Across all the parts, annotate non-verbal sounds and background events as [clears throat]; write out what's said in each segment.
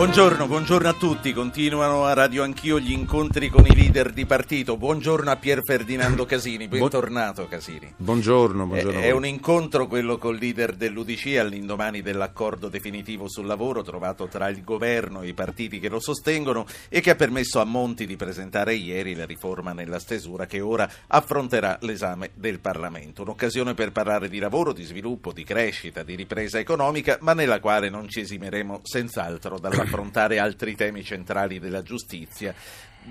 Buongiorno, buongiorno a tutti. Continuano a Radio Anch'io gli incontri con i leader di partito. Buongiorno a Pier Ferdinando Casini. Bentornato Casini. Buongiorno, buongiorno. È, è un incontro quello col leader dell'UDC all'indomani dell'accordo definitivo sul lavoro trovato tra il governo e i partiti che lo sostengono e che ha permesso a Monti di presentare ieri la riforma nella stesura che ora affronterà l'esame del Parlamento. Un'occasione per parlare di lavoro, di sviluppo, di crescita, di ripresa economica, ma nella quale non ci esimeremo senz'altro dalla affrontare altri temi centrali della giustizia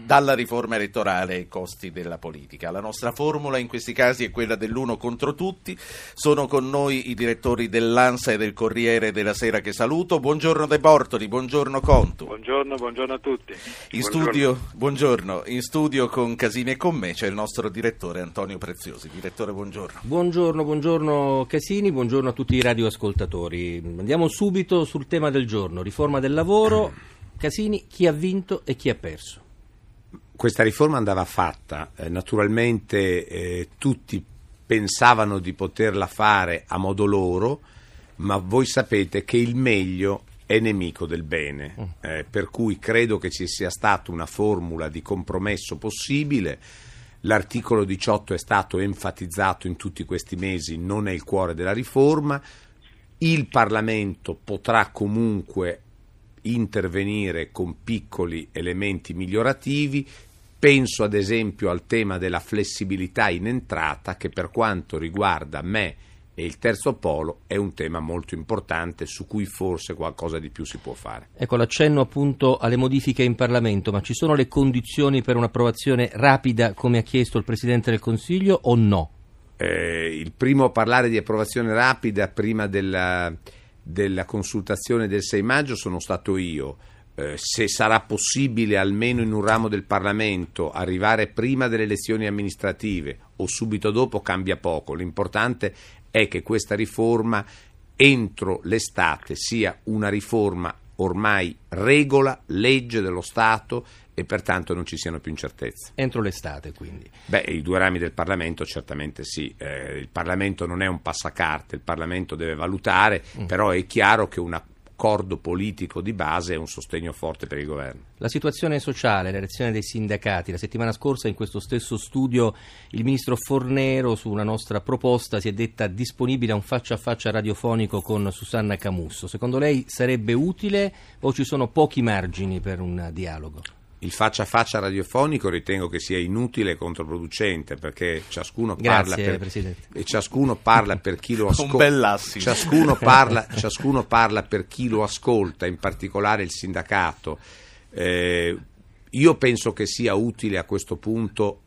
dalla riforma elettorale ai costi della politica. La nostra formula in questi casi è quella dell'uno contro tutti. Sono con noi i direttori dell'ANSA e del Corriere della Sera che saluto. Buongiorno De Bortoli, buongiorno Contu. Buongiorno, buongiorno a tutti. In studio, buongiorno. In studio con Casini e con me c'è il nostro direttore Antonio Preziosi. Direttore, buongiorno. Buongiorno, buongiorno Casini, buongiorno a tutti i radioascoltatori. Andiamo subito sul tema del giorno, riforma del lavoro. Casini, chi ha vinto e chi ha perso? Questa riforma andava fatta, eh, naturalmente eh, tutti pensavano di poterla fare a modo loro, ma voi sapete che il meglio è nemico del bene, mm. eh, per cui credo che ci sia stata una formula di compromesso possibile. L'articolo 18 è stato enfatizzato in tutti questi mesi, non è il cuore della riforma. Il Parlamento potrà comunque intervenire con piccoli elementi migliorativi, Penso ad esempio al tema della flessibilità in entrata che per quanto riguarda me e il terzo polo è un tema molto importante su cui forse qualcosa di più si può fare. Ecco l'accenno appunto alle modifiche in Parlamento, ma ci sono le condizioni per un'approvazione rapida come ha chiesto il Presidente del Consiglio o no? Eh, il primo a parlare di approvazione rapida prima della, della consultazione del 6 maggio sono stato io. Eh, se sarà possibile almeno in un ramo del Parlamento arrivare prima delle elezioni amministrative o subito dopo cambia poco. L'importante è che questa riforma entro l'estate sia una riforma ormai regola, legge dello Stato e pertanto non ci siano più incertezze. Entro l'estate quindi? Beh, i due rami del Parlamento certamente sì, eh, il Parlamento non è un passacarte, il Parlamento deve valutare, mm. però è chiaro che una accordo politico di base e un sostegno forte per il governo. La situazione sociale, l'elezione dei sindacati. La settimana scorsa in questo stesso studio il ministro Fornero su una nostra proposta si è detta disponibile a un faccia a faccia radiofonico con Susanna Camusso. Secondo lei sarebbe utile o ci sono pochi margini per un dialogo? Il faccia a faccia radiofonico ritengo che sia inutile e controproducente perché ciascuno parla, Grazie, per, e ciascuno parla per chi lo [laughs] ascolta. Ciascuno [laughs] parla, ciascuno parla per chi lo ascolta, in particolare il sindacato. Eh, io penso che sia utile a questo punto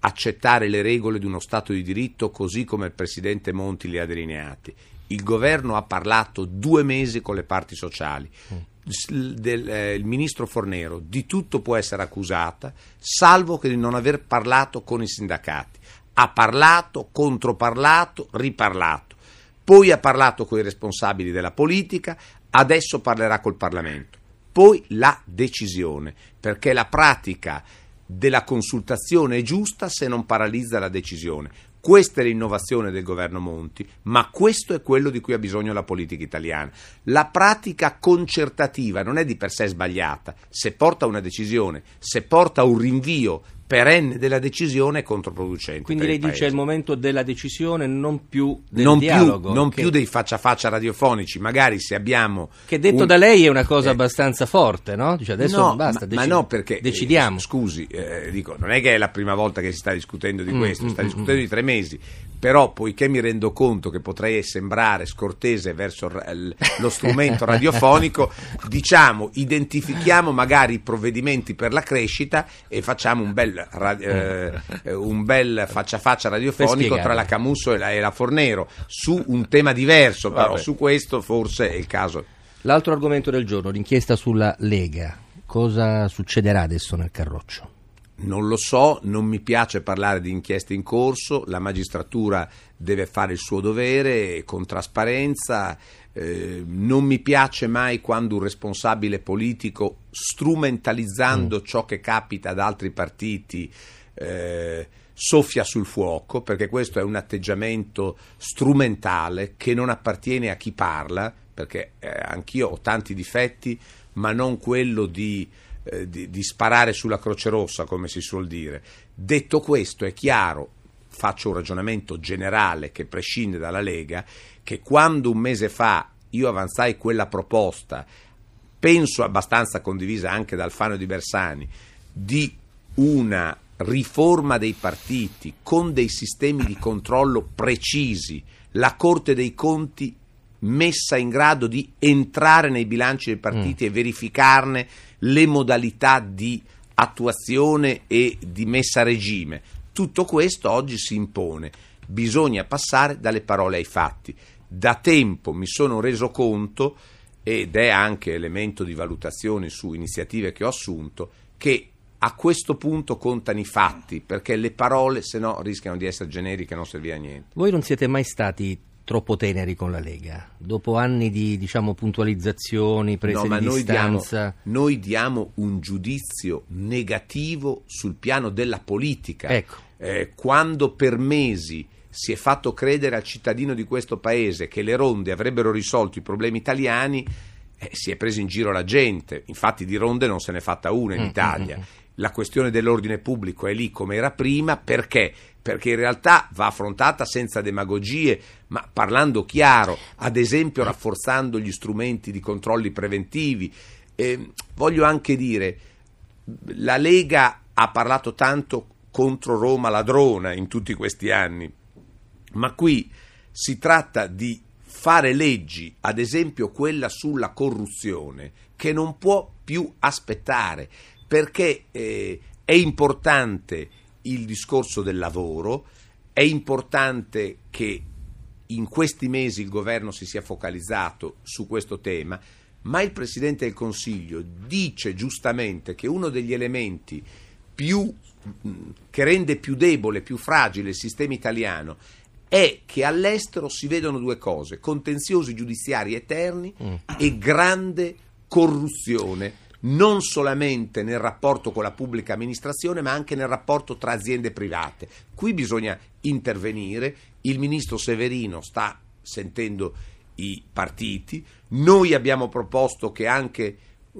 accettare le regole di uno Stato di diritto così come il Presidente Monti li ha delineati. Il governo ha parlato due mesi con le parti sociali. Mm del eh, ministro Fornero di tutto può essere accusata, salvo che di non aver parlato con i sindacati. Ha parlato, controparlato, riparlato. Poi ha parlato con i responsabili della politica, adesso parlerà col Parlamento. Poi la decisione, perché la pratica della consultazione è giusta se non paralizza la decisione. Questa è l'innovazione del governo Monti, ma questo è quello di cui ha bisogno la politica italiana. La pratica concertativa non è di per sé sbagliata, se porta a una decisione, se porta a un rinvio perenne della decisione è controproducente. Quindi lei dice è il momento della decisione, non più del non dialogo. Più, non che... più dei faccia a faccia radiofonici, magari se abbiamo... Che detto un... da lei è una cosa eh... abbastanza forte, no? Dice adesso no, basta, ma, dec... ma no perché... Decidiamo. Eh, scusi, eh, dico, non è che è la prima volta che si sta discutendo di mm, questo, mm, sta mm, discutendo mm. di tre mesi, però poiché mi rendo conto che potrei sembrare scortese verso lo strumento [laughs] radiofonico, diciamo, identifichiamo magari i provvedimenti per la crescita e facciamo un bel eh, eh, un bel faccia a faccia radiofonico tra la Camusso e la, e la, Fornero su un tema diverso, però Vabbè. su questo forse è il caso. L'altro argomento del giorno, l'inchiesta sulla Lega. Cosa succederà adesso nel Carroccio? Non lo so, non mi piace parlare di inchieste in corso, la magistratura deve fare il suo dovere con trasparenza, eh, non mi piace mai quando un responsabile politico, strumentalizzando mm. ciò che capita ad altri partiti, eh, soffia sul fuoco, perché questo è un atteggiamento strumentale che non appartiene a chi parla, perché eh, anch'io ho tanti difetti, ma non quello di, eh, di, di sparare sulla Croce Rossa, come si suol dire. Detto questo, è chiaro, faccio un ragionamento generale che prescinde dalla Lega, che quando un mese fa io avanzai quella proposta, penso abbastanza condivisa anche da Alfano di Bersani, di una riforma dei partiti con dei sistemi di controllo precisi, la Corte dei Conti messa in grado di entrare nei bilanci dei partiti mm. e verificarne le modalità di attuazione e di messa a regime. Tutto questo oggi si impone. Bisogna passare dalle parole ai fatti. Da tempo mi sono reso conto, ed è anche elemento di valutazione su iniziative che ho assunto, che a questo punto contano i fatti, perché le parole se no rischiano di essere generiche e non servire a niente. Voi non siete mai stati troppo teneri con la Lega. Dopo anni di diciamo, puntualizzazioni, prese no, di noi distanza. Diamo, noi diamo un giudizio negativo sul piano della politica. Ecco. Eh, quando per mesi si è fatto credere al cittadino di questo paese che le ronde avrebbero risolto i problemi italiani, eh, si è preso in giro la gente. Infatti di ronde non se n'è fatta una in mm, Italia. Mm, mm la questione dell'ordine pubblico è lì come era prima, perché? Perché in realtà va affrontata senza demagogie, ma parlando chiaro, ad esempio rafforzando gli strumenti di controlli preventivi. Eh, voglio anche dire, la Lega ha parlato tanto contro Roma ladrona in tutti questi anni, ma qui si tratta di fare leggi, ad esempio quella sulla corruzione, che non può più aspettare perché eh, è importante il discorso del lavoro, è importante che in questi mesi il governo si sia focalizzato su questo tema, ma il Presidente del Consiglio dice giustamente che uno degli elementi più, che rende più debole, più fragile il sistema italiano è che all'estero si vedono due cose, contenziosi giudiziari eterni mm. e grande corruzione non solamente nel rapporto con la pubblica amministrazione, ma anche nel rapporto tra aziende private. Qui bisogna intervenire, il ministro Severino sta sentendo i partiti, noi abbiamo proposto che anche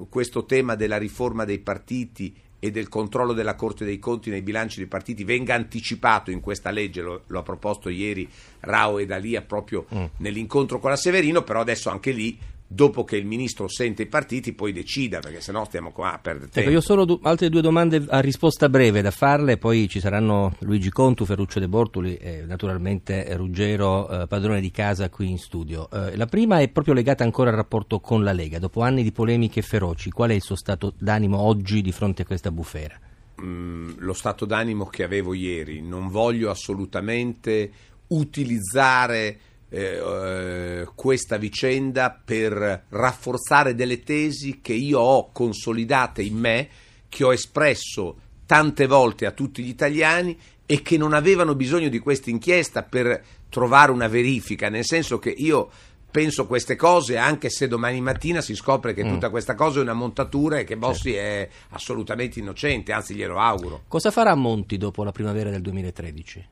questo tema della riforma dei partiti e del controllo della Corte dei Conti nei bilanci dei partiti venga anticipato in questa legge, lo, lo ha proposto ieri Rao e Dalia proprio mm. nell'incontro con la Severino, però adesso anche lì dopo che il ministro sente i partiti poi decida perché sennò stiamo qua a perdere tempo. Ecco, io ho solo du- altre due domande a risposta breve da farle poi ci saranno Luigi Contu, Ferruccio De Bortoli e naturalmente Ruggero, eh, padrone di casa qui in studio. Eh, la prima è proprio legata ancora al rapporto con la Lega. Dopo anni di polemiche feroci, qual è il suo stato d'animo oggi di fronte a questa bufera? Mm, lo stato d'animo che avevo ieri. Non voglio assolutamente utilizzare eh, eh, questa vicenda per rafforzare delle tesi che io ho consolidate in me, che ho espresso tante volte a tutti gli italiani e che non avevano bisogno di questa inchiesta per trovare una verifica, nel senso che io penso queste cose anche se domani mattina si scopre che mm. tutta questa cosa è una montatura e che Bossi certo. è assolutamente innocente, anzi glielo auguro. Cosa farà Monti dopo la primavera del 2013?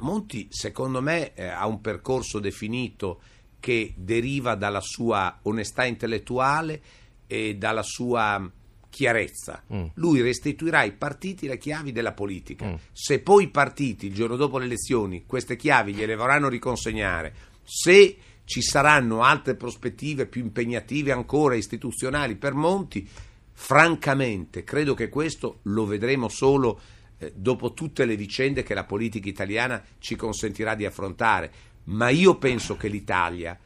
Monti, secondo me, eh, ha un percorso definito che deriva dalla sua onestà intellettuale e dalla sua chiarezza. Mm. Lui restituirà ai partiti le chiavi della politica. Mm. Se poi i partiti, il giorno dopo le elezioni, queste chiavi gliele vorranno riconsegnare, se ci saranno altre prospettive più impegnative ancora istituzionali per Monti, francamente credo che questo lo vedremo solo eh, dopo tutte le vicende che la politica italiana ci consentirà di affrontare, ma io penso che l'Italia,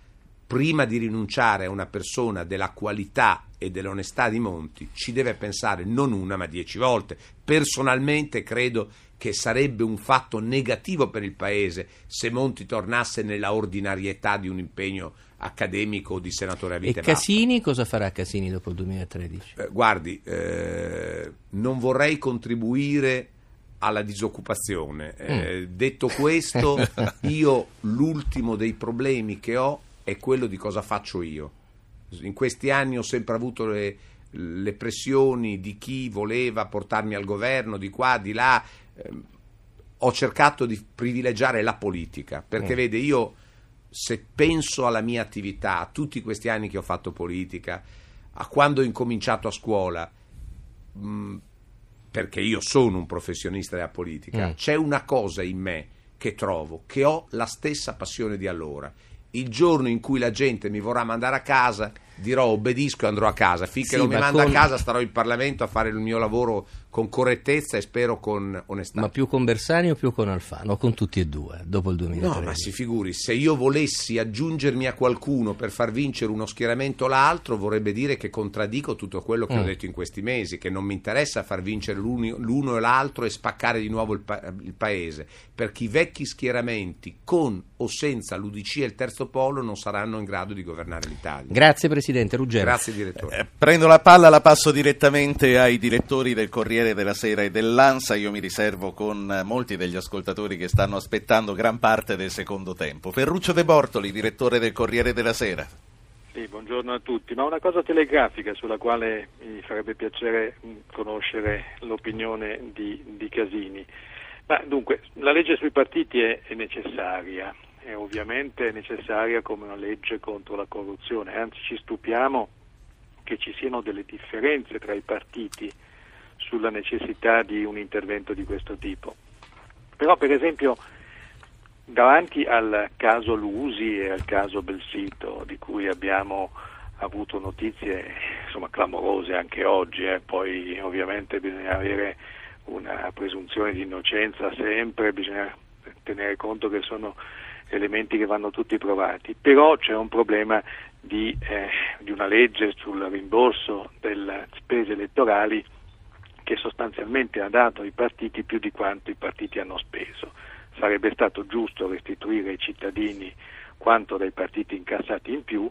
prima di rinunciare a una persona della qualità e dell'onestà di Monti, ci deve pensare non una ma dieci volte. Personalmente credo che sarebbe un fatto negativo per il Paese se Monti tornasse nella ordinarietà di un impegno accademico o di senatore a vita. E Casini cosa farà Casini dopo il 2013? Eh, guardi, eh, non vorrei contribuire alla disoccupazione. Mm. Eh, detto questo, [laughs] io l'ultimo dei problemi che ho è quello di cosa faccio io. In questi anni ho sempre avuto le, le pressioni di chi voleva portarmi al governo, di qua, di là. ehm, ho cercato di privilegiare la politica, perché Mm. vede, io se penso alla mia attività, a tutti questi anni che ho fatto politica, a quando ho incominciato a scuola, mh, perché io sono un professionista della politica, Mm. c'è una cosa in me che trovo, che ho la stessa passione di allora. Il giorno in cui la gente mi vorrà mandare a casa, dirò obbedisco e andrò a casa. Finché Sì, non mi ma manda con- a casa starò in Parlamento a fare il mio lavoro con correttezza e spero con onestà. Ma più con Bersani o più con Alfano? O con tutti e due, dopo il 2013? No, ma si figuri, se io volessi aggiungermi a qualcuno per far vincere uno schieramento o l'altro, vorrebbe dire che contraddico tutto quello che ho Mm. detto in questi mesi, che non mi interessa far vincere l'uno e l'altro e spaccare di nuovo il, pa- il paese, perché i vecchi schieramenti, con o senza l'UDC e il terzo polo, non saranno in grado di governare l'Italia. Grazie Presidente Ruggero. Grazie direttore. Eh, Prendo la palla, la passo direttamente ai direttori del Corriere della Sera e dell'Ansa. Io mi riservo con molti degli ascoltatori che stanno aspettando gran parte del secondo tempo. Ferruccio De Bortoli, direttore del Corriere della Sera. Sì, buongiorno a tutti, ma una cosa telegrafica sulla quale mi farebbe piacere mh, conoscere l'opinione di, di Casini. Ma dunque, la legge sui partiti è, è necessaria, è ovviamente necessaria come una legge contro la corruzione, anzi ci stupiamo che ci siano delle differenze tra i partiti sulla necessità di un intervento di questo tipo. Però per esempio davanti al caso Lusi e al caso Belsito, di cui abbiamo avuto notizie insomma, clamorose anche oggi, eh, poi ovviamente bisogna avere una presunzione di innocenza sempre, bisogna tenere conto che sono elementi che vanno tutti provati, però c'è un problema di, eh, di una legge sul rimborso delle spese elettorali che sostanzialmente ha dato ai partiti più di quanto i partiti hanno speso. Sarebbe stato giusto restituire ai cittadini quanto dai partiti incassati in più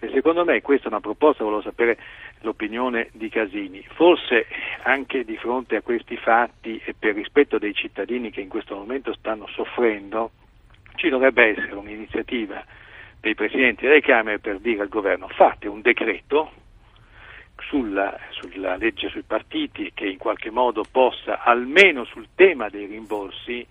e secondo me questa è una proposta, volevo sapere l'opinione di Casini. Forse anche di fronte a questi fatti e per rispetto dei cittadini che in questo momento stanno soffrendo, ci dovrebbe essere un'iniziativa dei presidenti delle Camere per dire al governo fate un decreto sulla, sulla legge sui partiti che in qualche modo possa almeno sul tema dei rimborsi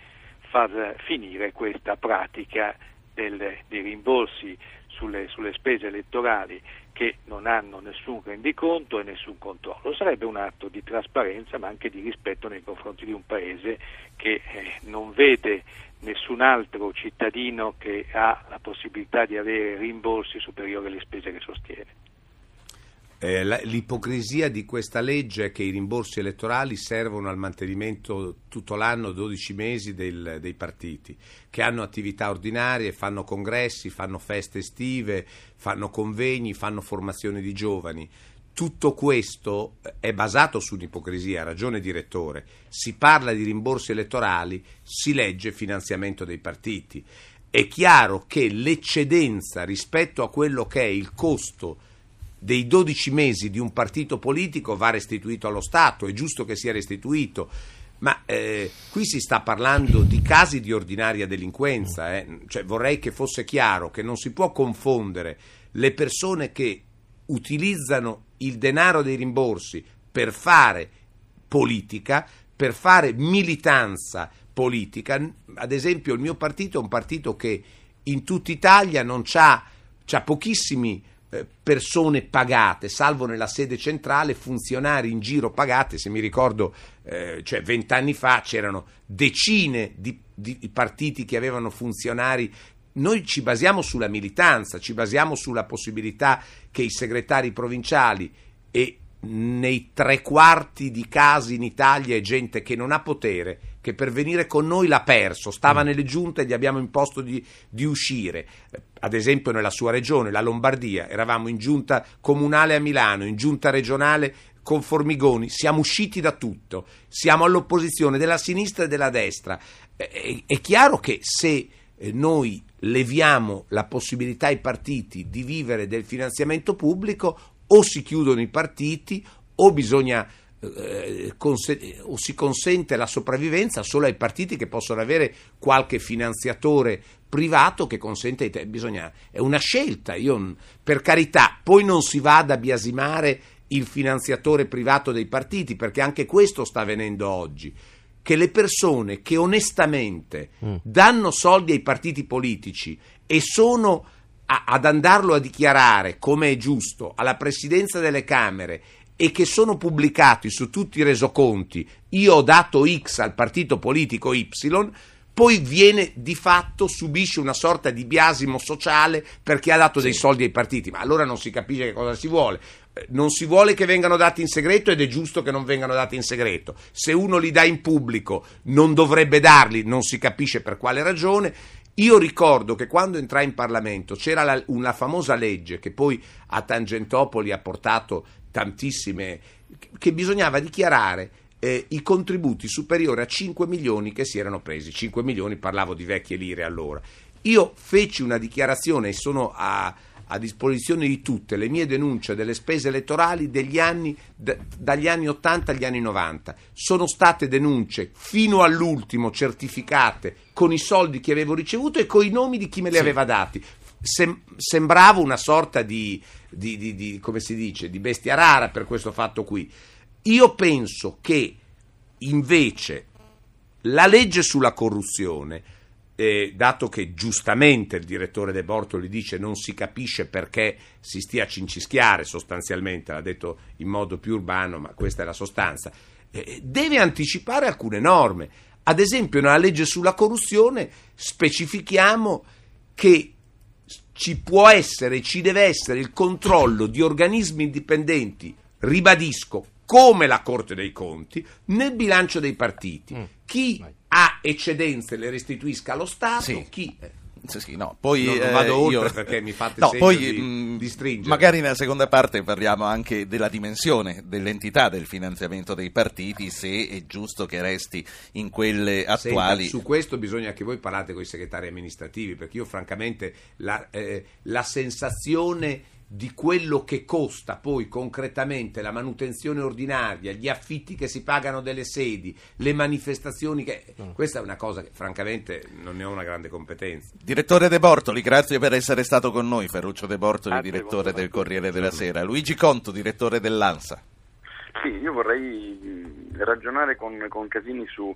far finire questa pratica del, dei rimborsi sulle, sulle spese elettorali che non hanno nessun rendiconto e nessun controllo. Sarebbe un atto di trasparenza ma anche di rispetto nei confronti di un Paese che eh, non vede nessun altro cittadino che ha la possibilità di avere rimborsi superiori alle spese che sostiene. Eh, l'ipocrisia di questa legge è che i rimborsi elettorali servono al mantenimento tutto l'anno, 12 mesi, del- dei partiti, che hanno attività ordinarie, fanno congressi, fanno feste estive, fanno convegni, fanno formazione di giovani. Tutto questo eh, è basato su un'ipocrisia, ha ragione direttore. Si parla di rimborsi elettorali, si legge finanziamento dei partiti. È chiaro che l'eccedenza rispetto a quello che è il costo dei 12 mesi di un partito politico va restituito allo Stato, è giusto che sia restituito, ma eh, qui si sta parlando di casi di ordinaria delinquenza, eh. Cioè, vorrei che fosse chiaro che non si può confondere le persone che utilizzano il denaro dei rimborsi per fare politica, per fare militanza politica. Ad esempio il mio partito è un partito che in tutta Italia non c'ha pochissimi eh, persone pagate, salvo nella sede centrale, funzionari in giro pagate, se mi ricordo, eh, cioè vent'anni fa c'erano decine di, di partiti che avevano funzionari. Noi ci basiamo sulla militanza, ci basiamo sulla possibilità che i segretari provinciali e nei tre quarti di casi in Italia è gente che non ha potere, che per venire con noi l'ha perso, stava nelle giunte e gli abbiamo imposto di, di uscire. Ad esempio nella sua regione, la Lombardia, eravamo in giunta comunale a Milano, in giunta regionale con Formigoni, siamo usciti da tutto, siamo all'opposizione della sinistra e della destra. È, è chiaro che se eh, noi leviamo la possibilità ai partiti di vivere del finanziamento pubblico, o si chiudono i partiti o bisogna eh, conse- o si consente la sopravvivenza solo ai partiti che possono avere qualche finanziatore privato che consente ai te- bisogna è una scelta. Io per carità poi non si vada a biasimare il finanziatore privato dei partiti perché anche questo sta avvenendo oggi che le persone che onestamente danno soldi ai partiti politici e sono a- ad andarlo a dichiarare come è giusto alla presidenza delle Camere e che sono pubblicati su tutti i resoconti, io ho dato X al partito politico Y, poi viene di fatto, subisce una sorta di biasimo sociale perché ha dato dei soldi ai partiti, ma allora non si capisce che cosa si vuole. Eh, Non si vuole che vengano dati in segreto ed è giusto che non vengano dati in segreto. Se uno li dà in pubblico non dovrebbe darli, non si capisce per quale ragione. Io ricordo che quando entrai in Parlamento c'era la- una famosa legge che poi a Tangentopoli ha portato tantissime, che bisognava dichiarare eh, i contributi superiori a 5 milioni che si erano presi. 5 milioni, parlavo di vecchie lire allora. Io feci una dichiarazione e sono a, a disposizione di tutte le mie denunce delle spese elettorali degli anni, d- dagli anni 80 agli anni 90. Sono state denunce fino all'ultimo certificate con i soldi che avevo ricevuto e con i nomi di chi me li aveva dati. Sem- sembravo una sorta di, di- di- di- come si dice, di bestia rara per questo fatto qui. Io penso che invece la legge sulla corruzione, eh, dato che giustamente il direttore De Bortoli dice non si capisce perché si stia a cincischiare sostanzialmente, l'ha detto in modo più urbano, ma questa è la sostanza, eh, deve anticipare alcune norme. Ad esempio, nella legge sulla corruzione specifichiamo che ci può essere, ci deve essere il controllo di organismi indipendenti, ribadisco, come la Corte dei Conti, nel bilancio dei partiti. Mm. Chi ha eccedenze le restituisca allo Stato, Sì. chi... eh, Sì, no, poi, Non- non eh, vado oltre io- perché mi fate no, poi, di- mh, di stringere. Magari nella seconda parte parliamo anche della dimensione, dell'entità del finanziamento dei partiti, se è giusto che resti in quelle Senta, attuali. su questo bisogna che voi parlate con i segretari amministrativi, perché io francamente la, eh, la sensazione di quello che costa poi concretamente la manutenzione ordinaria, gli affitti che si pagano delle sedi, le manifestazioni, che... questa è una cosa che francamente non ne ho una grande competenza. Direttore De Bortoli, grazie per essere stato con noi. Ferruccio De Bortoli, Grazie, direttore del. Corriere della Sera. Luigi Conto, direttore dell'ANSA. Sì, io vorrei ragionare con, con Casini su,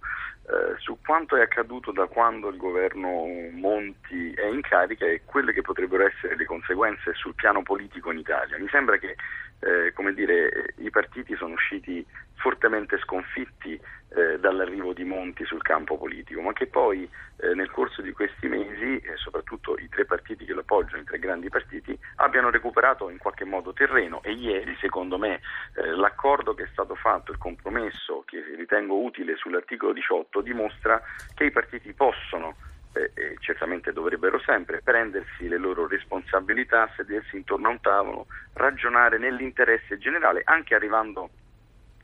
eh, su quanto è accaduto da quando il governo Monti è in carica e quelle che potrebbero essere le conseguenze sul piano politico in Italia. Mi sembra che eh, dire, i partiti sono usciti fortemente sconfitti eh, dall'arrivo di Monti sul campo politico, ma che poi eh, nel corso di questi mesi, e soprattutto i tre partiti che lo appoggiano, i tre grandi partiti, abbiano recuperato in qualche modo terreno. E ieri, secondo me, eh, l'accordo che è stato fatto, il compromesso che ritengo utile sull'articolo 18 dimostra che i partiti possono eh, e certamente dovrebbero sempre prendersi le loro responsabilità, sedersi intorno a un tavolo, ragionare nell'interesse generale, anche arrivando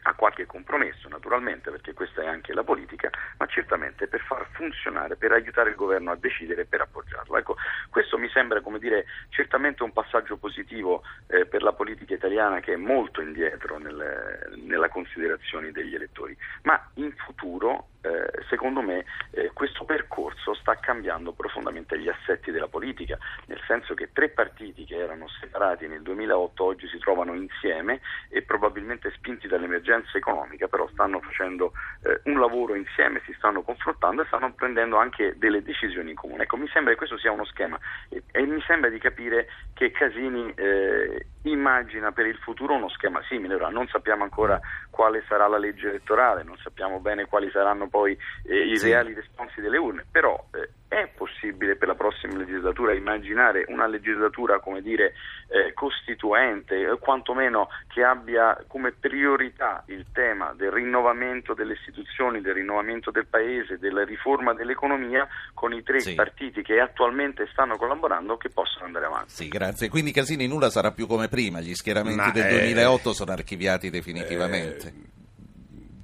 a qualche compromesso naturalmente perché questa è anche la politica, ma certamente per far funzionare, per aiutare il governo a decidere e per appoggiarlo. Ecco, questo mi sembra come dire certamente un passaggio positivo eh, per la politica italiana che è molto indietro nel- nella considerazione degli elettori, ma in futuro eh, secondo me eh, questo percorso sta cambiando profondamente gli assetti della politica, nel senso che tre partiti che erano separati nel 2008 oggi si trovano insieme e probabilmente spinti dall'emergenza economica, però stanno facendo eh, un lavoro insieme, si stanno confrontando e stanno prendendo anche delle decisioni in comune. Ecco, mi sembra che questo sia uno schema e, e mi sembra di capire che Casini eh, immagina per il futuro uno schema simile. Ora non sappiamo ancora quale sarà la legge elettorale, non sappiamo bene quali saranno poi eh, i Sì. reali responsi delle urne, però eh, è possibile per la prossima legislatura immaginare una legislatura, come dire, eh, costituente, eh, quantomeno che abbia come priorità il tema del rinnovamento delle istituzioni, del rinnovamento del paese, della riforma dell'economia con i tre Sì. partiti che attualmente stanno collaborando che possano andare avanti. Sì, grazie. Quindi Casini nulla sarà più come prima, gli schieramenti Ma, del eh, 2008 sono archiviati definitivamente. Eh,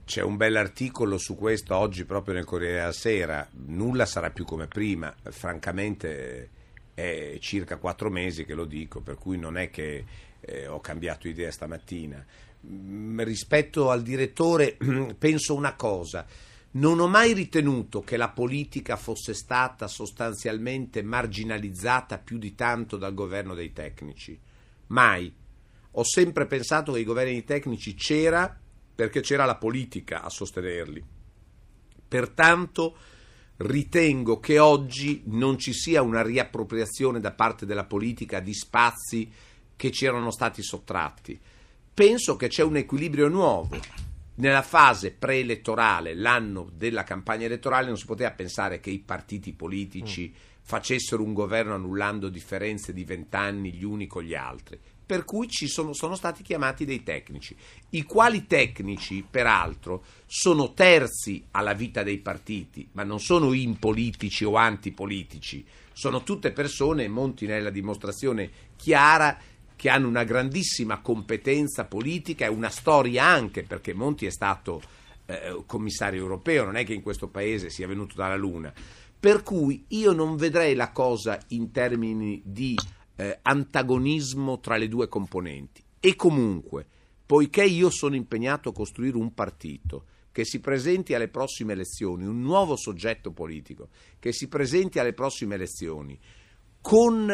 c'è un bell'articolo su questo oggi proprio nel Corriere della Sera. Nulla sarà più come prima. Francamente è circa quattro mesi che lo dico, per cui non è che eh, ho cambiato idea stamattina. Mm, rispetto al direttore [clears throat] penso una cosa. Non ho mai ritenuto che la politica fosse stata sostanzialmente marginalizzata più di tanto dal governo dei tecnici. Mai. Ho sempre pensato che i governi tecnici c'era perché c'era la politica a sostenerli. Pertanto ritengo che oggi non ci sia una riappropriazione da parte della politica di spazi che ci erano stati sottratti. Penso che c'è un equilibrio nuovo. Nella fase preelettorale, l'anno della campagna elettorale, non si poteva pensare che i partiti politici facessero un governo annullando differenze di vent'anni gli uni con gli altri per cui ci sono, sono, stati chiamati dei tecnici, i quali tecnici, peraltro, sono terzi alla vita dei partiti, ma non sono impolitici o antipolitici, sono tutte persone, Monti nella dimostrazione chiara, che hanno una grandissima competenza politica e una storia anche, perché Monti è stato eh, commissario europeo, non è che in questo paese sia venuto dalla Luna. Per cui io non vedrei la cosa in termini di eh, antagonismo tra le due componenti. E comunque, poiché io sono impegnato a costruire un partito che si presenti alle prossime elezioni, un nuovo soggetto politico che si presenti alle prossime elezioni con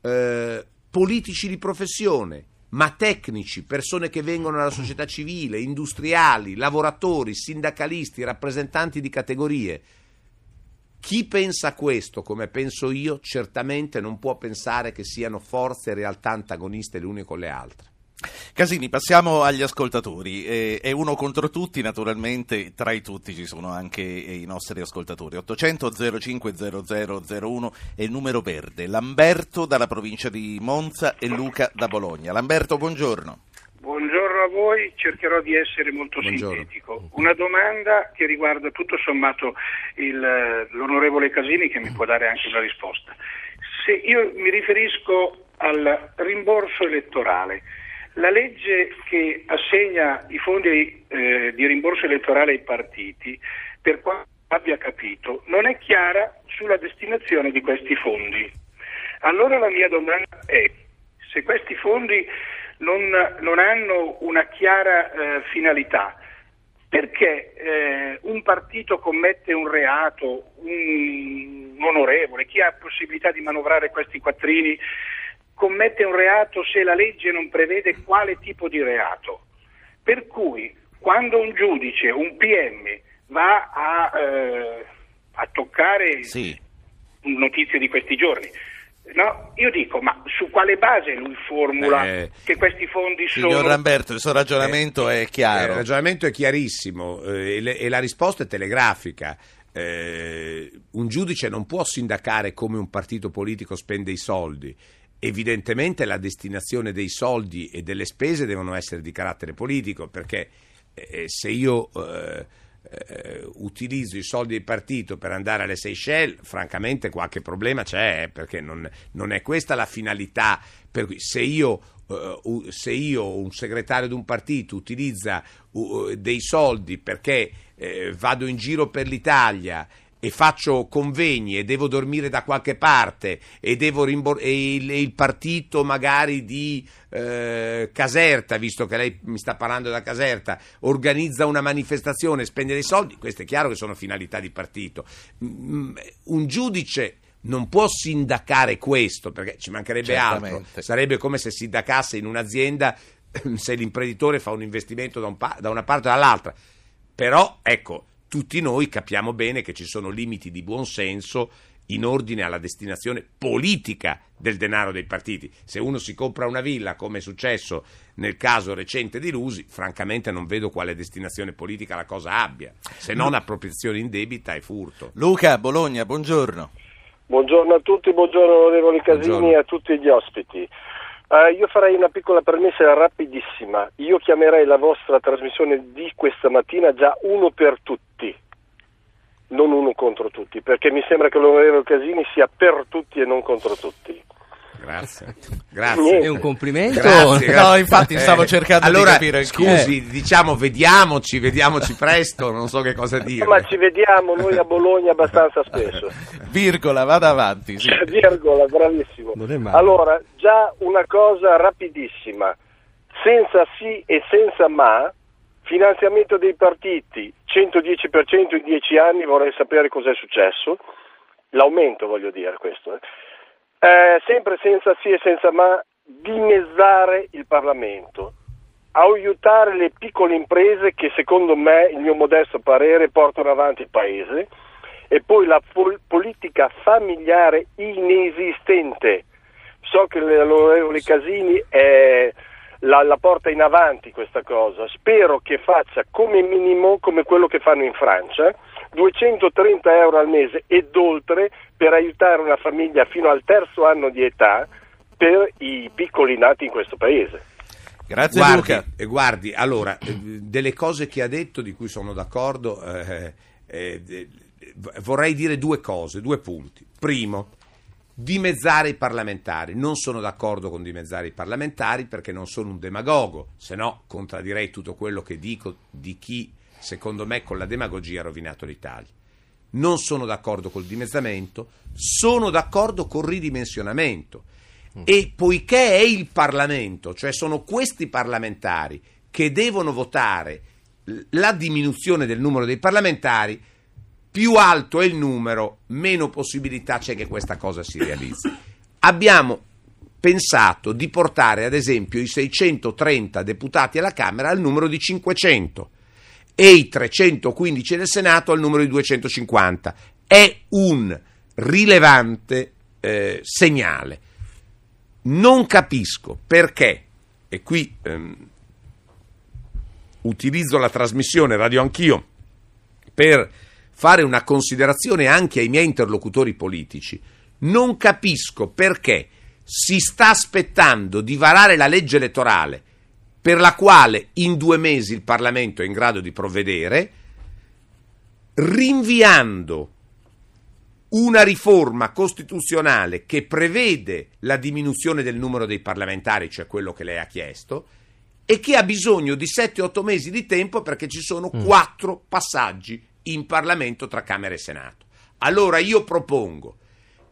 eh, politici di professione, ma tecnici, persone che vengono dalla società civile, industriali, lavoratori, sindacalisti, rappresentanti di categorie, chi pensa questo, come penso io, certamente non può pensare che siano forze e realtà antagoniste le une con le altre. Casini, passiamo agli ascoltatori. Eh, è uno contro tutti, naturalmente tra i tutti ci sono anche i nostri ascoltatori. 800 05 0001 è il numero verde. Lamberto dalla provincia di Monza e Luca da Bologna. Lamberto, buongiorno. Buongiorno voi, cercherò di essere molto Buongiorno. sintetico. Una domanda che riguarda tutto sommato il, l'onorevole Casini che mi può dare anche una risposta. Se io mi riferisco al rimborso elettorale, la legge che assegna i fondi eh, di rimborso elettorale ai partiti, per quanto abbia capito, non è chiara sulla destinazione di questi fondi. Allora la mia domanda è se questi fondi non, non hanno una chiara eh, finalità. Perché eh, un partito commette un reato, un, un onorevole, chi ha possibilità di manovrare questi quattrini, commette un reato se la legge non prevede quale tipo di reato. Per cui quando un giudice, un PM, va a, eh, a toccare sì. notizie di questi giorni, No, io dico, ma su quale base lui formula eh, che questi fondi sono... Signor Lamberto, il suo ragionamento eh, è chiaro. Il ragionamento è chiarissimo eh, e, le, e, la risposta è telegrafica. Eh, un giudice non può sindacare come un partito politico spende i soldi. Evidentemente la destinazione dei soldi e delle spese devono essere di carattere politico, perché eh, se io eh, utilizzo i soldi del partito per andare alle Seychelles, francamente qualche problema c'è, eh, perché non, non, è questa la finalità. Per cui se io, uh, se io un segretario di un partito, utilizza uh, dei soldi perché uh, vado in giro per l'Italia e faccio convegni e devo dormire da qualche parte e, rimbor- e, il, e il, partito magari di eh, Caserta, visto che lei mi sta parlando da Caserta, organizza una manifestazione e spende dei soldi, questo è chiaro che sono finalità di partito. Mm, un giudice non può sindacare questo perché ci mancherebbe Certamente. altro, sarebbe come se sindacasse in un'azienda [clears throat] se l'imprenditore fa un investimento da, un pa- da una parte o dall'altra. Però, ecco, tutti noi capiamo bene che ci sono limiti di buonsenso in ordine alla destinazione politica del denaro dei partiti. Se uno si compra una villa, come è successo nel caso recente di Lusi, francamente non vedo quale destinazione politica la cosa abbia, se non appropriazione indebita e furto. Luca, Bologna, buongiorno. Buongiorno a tutti, buongiorno onorevoli Casini e a tutti gli ospiti. Uh, io farei una piccola premessa rapidissima. Io chiamerei la vostra trasmissione di questa mattina già uno per tutti, non uno contro tutti, perché mi sembra che l'onorevole Casini sia per tutti e non contro tutti. Grazie. [laughs] Grazie. È un complimento? Grazie, grazie. No, infatti stavo cercando allora, di capire. Scusi, eh. diciamo vediamoci, vediamoci presto, non so che cosa dire. Ma ci vediamo noi a Bologna abbastanza spesso. [laughs] Virgola, vada avanti. Sì. [laughs] Virgola, bravissimo. Allora, già una cosa rapidissima. Senza sì e senza ma, finanziamento dei partiti 110% in 10 anni, vorrei sapere cos'è successo. L'aumento voglio dire questo. Eh eh, sempre senza sì e senza ma, dimezzare il Parlamento. aiutare le piccole imprese che secondo me, il mio modesto parere, portano avanti il paese e poi la pol- politica familiare inesistente. So che l'onorevole Casini è, la, la, porta in avanti questa cosa, spero che faccia come minimo come quello che fanno in Francia, 230 euro al mese ed oltre per aiutare una famiglia fino al terzo anno di età per i piccoli nati in questo paese. Grazie guardi, Luca. Eh, guardi, allora, eh, delle cose che ha detto di cui sono d'accordo, eh, eh, eh vorrei dire due cose, due punti. Primo, dimezzare i parlamentari. Non sono d'accordo con dimezzare i parlamentari perché non sono un demagogo, se no contraddirei tutto quello che dico di chi, secondo me, con la demagogia ha rovinato l'Italia. Non sono d'accordo col dimezzamento, sono d'accordo col ridimensionamento. Mm. E poiché è il Parlamento, cioè sono questi parlamentari che devono votare la diminuzione del numero dei parlamentari, più alto è il numero, meno possibilità c'è che questa cosa si realizzi. Abbiamo pensato di portare ad esempio i 630 deputati alla Camera al numero di 500 e i 315 del Senato al numero di 250. È un rilevante eh, segnale. Non capisco perché, e qui ehm, utilizzo la trasmissione Radio Anch'io per fare una considerazione anche ai miei interlocutori politici. Non capisco perché si sta aspettando di varare la legge elettorale per la quale in due mesi il Parlamento è in grado di provvedere, rinviando una riforma costituzionale che prevede la diminuzione del numero dei parlamentari, cioè quello che lei ha chiesto, e che ha bisogno di 7-8 mesi di tempo perché ci sono mm. quattro passaggi in Parlamento tra Camera e Senato. Allora io propongo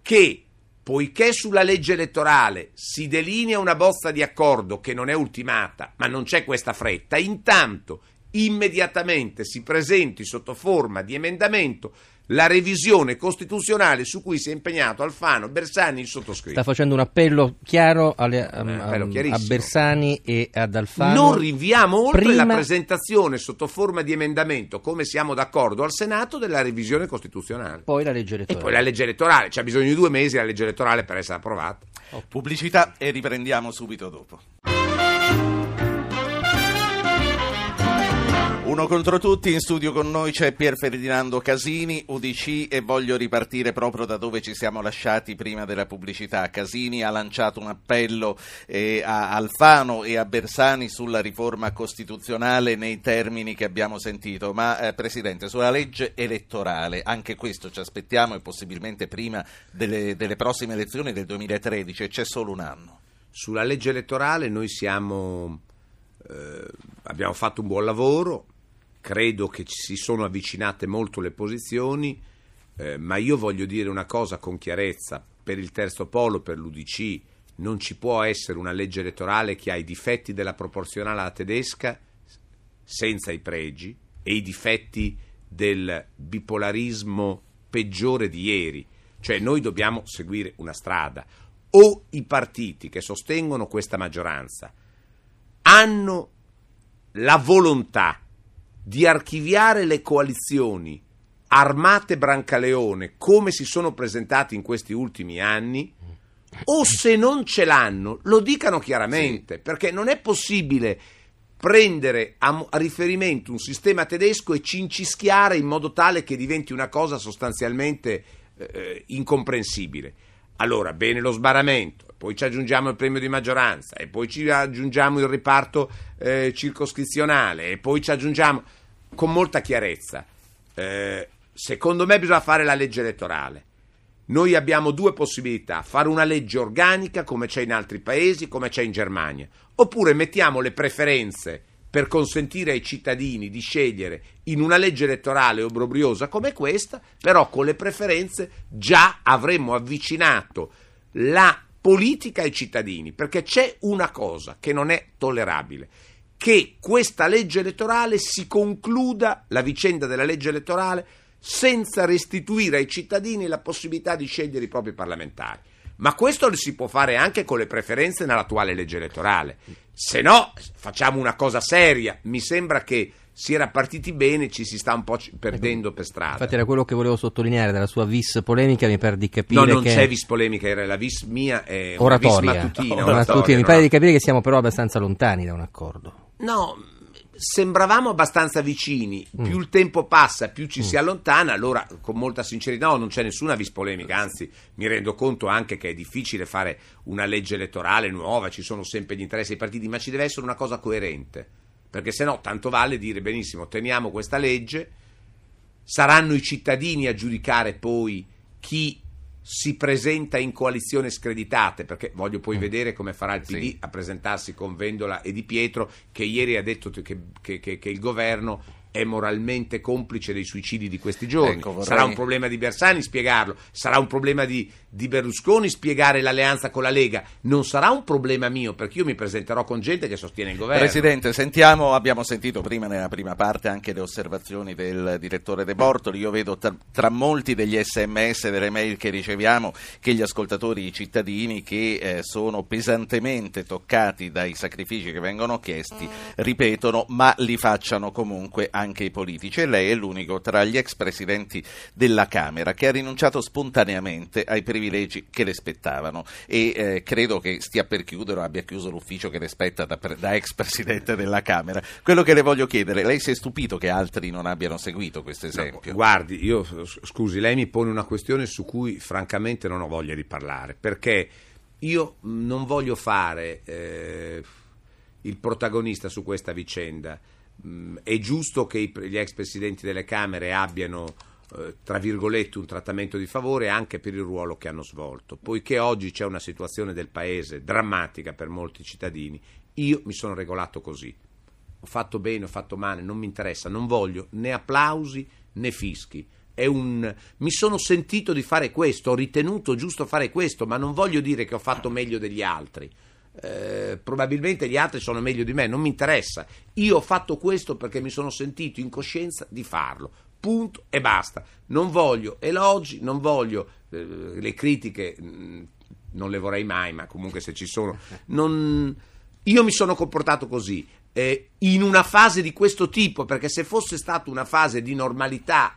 che, poiché sulla legge elettorale si delinea una bozza di accordo che non è ultimata, ma non c'è questa fretta, intanto immediatamente si presenti sotto forma di emendamento la revisione costituzionale su cui si è impegnato Alfano, Bersani il sottoscritto. Sta facendo un appello chiaro alle, um, appello a Bersani e ad Alfano. Non rinviamo oltre Prima... la presentazione sotto forma di emendamento, come siamo d'accordo al Senato, della revisione costituzionale. Poi la legge elettorale. E poi la legge elettorale, c'è bisogno di due mesi la legge elettorale per essere approvata. Oh. Pubblicità e riprendiamo subito dopo. Uno contro tutti, in studio con noi c'è Pier Ferdinando Casini, UDC e voglio ripartire proprio da dove ci siamo lasciati prima della pubblicità. Casini ha lanciato un appello eh, a Alfano e a Bersani sulla riforma costituzionale nei termini che abbiamo sentito, ma eh, Presidente, sulla legge elettorale, anche questo ci aspettiamo e possibilmente prima delle, delle prossime elezioni del 2013, c'è solo un anno. Sulla legge elettorale noi siamo, eh, abbiamo fatto un buon lavoro, credo che si sono avvicinate molto le posizioni, eh, ma io voglio dire una cosa con chiarezza, per il terzo polo, per l'UDC, non ci può essere una legge elettorale che ha i difetti della proporzionale alla tedesca senza i pregi e i difetti del bipolarismo peggiore di ieri. Cioè noi dobbiamo seguire una strada. O i partiti che sostengono questa maggioranza hanno la volontà di archiviare le coalizioni armate Brancaleone come si sono presentati in questi ultimi anni, o se non ce l'hanno, lo dicano chiaramente, sì. perché non è possibile prendere a, riferimento un sistema tedesco e cincischiare in modo tale che diventi una cosa sostanzialmente eh, incomprensibile. Allora, bene lo sbaramento, poi ci aggiungiamo il premio di maggioranza, e poi ci aggiungiamo il riparto eh, circoscrizionale, e poi ci aggiungiamo con molta chiarezza. Eh, secondo me bisogna fare la legge elettorale. Noi abbiamo due possibilità, fare una legge organica come c'è in altri paesi, come c'è in Germania, oppure mettiamo le preferenze per consentire ai cittadini di scegliere in una legge elettorale obbrobriosa come questa, però con le preferenze già avremmo avvicinato la politica ai cittadini, perché c'è una cosa che non è tollerabile che questa legge elettorale si concluda, la vicenda della legge elettorale, senza restituire ai cittadini la possibilità di scegliere i propri parlamentari. Ma questo si può fare anche con le preferenze nell'attuale legge elettorale. Se no, facciamo una cosa seria. Mi sembra che si era partiti bene, ci si sta un po' perdendo per strada. Infatti era quello che volevo sottolineare della sua vis polemica, mi pare di capire No, non che... c'è vis polemica, era la vis mia è oratoria. una vis matutina. Oratoria, oratoria, mi no? pare di capire che siamo però abbastanza lontani da un accordo. No, sembravamo abbastanza vicini. Mm. Più il tempo passa, più ci si allontana. Allora, con molta sincerità, no, non c'è nessuna vis polemica. Anzi, mi rendo conto anche che è difficile fare una legge elettorale nuova. Ci sono sempre gli interessi dei partiti, ma ci deve essere una cosa coerente. Perché se no, tanto vale dire benissimo, teniamo questa legge. Saranno i cittadini a giudicare poi chi si presenta in coalizione screditate, perché voglio poi vedere come farà il PD Sì. a presentarsi con Vendola e Di Pietro, che ieri ha detto che, che- che- che il governo è moralmente complice dei suicidi di questi giorni. Ecco, vorrei- Sarà un problema di Bersani spiegarlo, sarà un problema di, di Berlusconi spiegare l'alleanza con la Lega, non sarà un problema mio, perché io mi presenterò con gente che sostiene il governo. Presidente, sentiamo, abbiamo sentito prima nella prima parte anche le osservazioni del direttore De Bortoli. Io vedo tra, tra molti degli sms e delle mail che riceviamo che gli ascoltatori, i cittadini che eh, sono pesantemente toccati dai sacrifici che vengono chiesti, ripetono, ma li facciano comunque anche i politici. E lei è l'unico tra gli ex presidenti della Camera che ha rinunciato spontaneamente ai privilegi che le spettavano e eh, credo che stia per chiudere o abbia chiuso l'ufficio che le spetta da, da ex presidente della Camera. Quello che le voglio chiedere, lei si è stupito che altri non abbiano seguito questo esempio? No, guardi, io scusi, lei mi pone una questione su cui francamente non ho voglia di parlare, perché io mh, non voglio fare eh, il protagonista su questa vicenda. Mh, È giusto che i gli ex presidenti delle Camere abbiano, eh, tra virgolette, un trattamento di favore anche per il ruolo che hanno svolto. Poiché oggi c'è una situazione del Paese drammatica per molti cittadini, io mi sono regolato così ho fatto bene, ho fatto male, non mi interessa, non voglio né applausi né fischi. Un... Mi sono sentito di fare questo, ho ritenuto giusto fare questo, ma non voglio dire che ho fatto meglio degli altri. Eh, probabilmente gli altri sono meglio di me, non mi interessa. Io ho fatto questo perché mi sono sentito in coscienza di farlo. Punto e basta. Non voglio elogi, non voglio eh, le critiche, mh, non le vorrei mai, ma comunque se ci sono. Non... Io mi sono comportato così, eh, in una fase di questo tipo, perché se fosse stata una fase di normalità,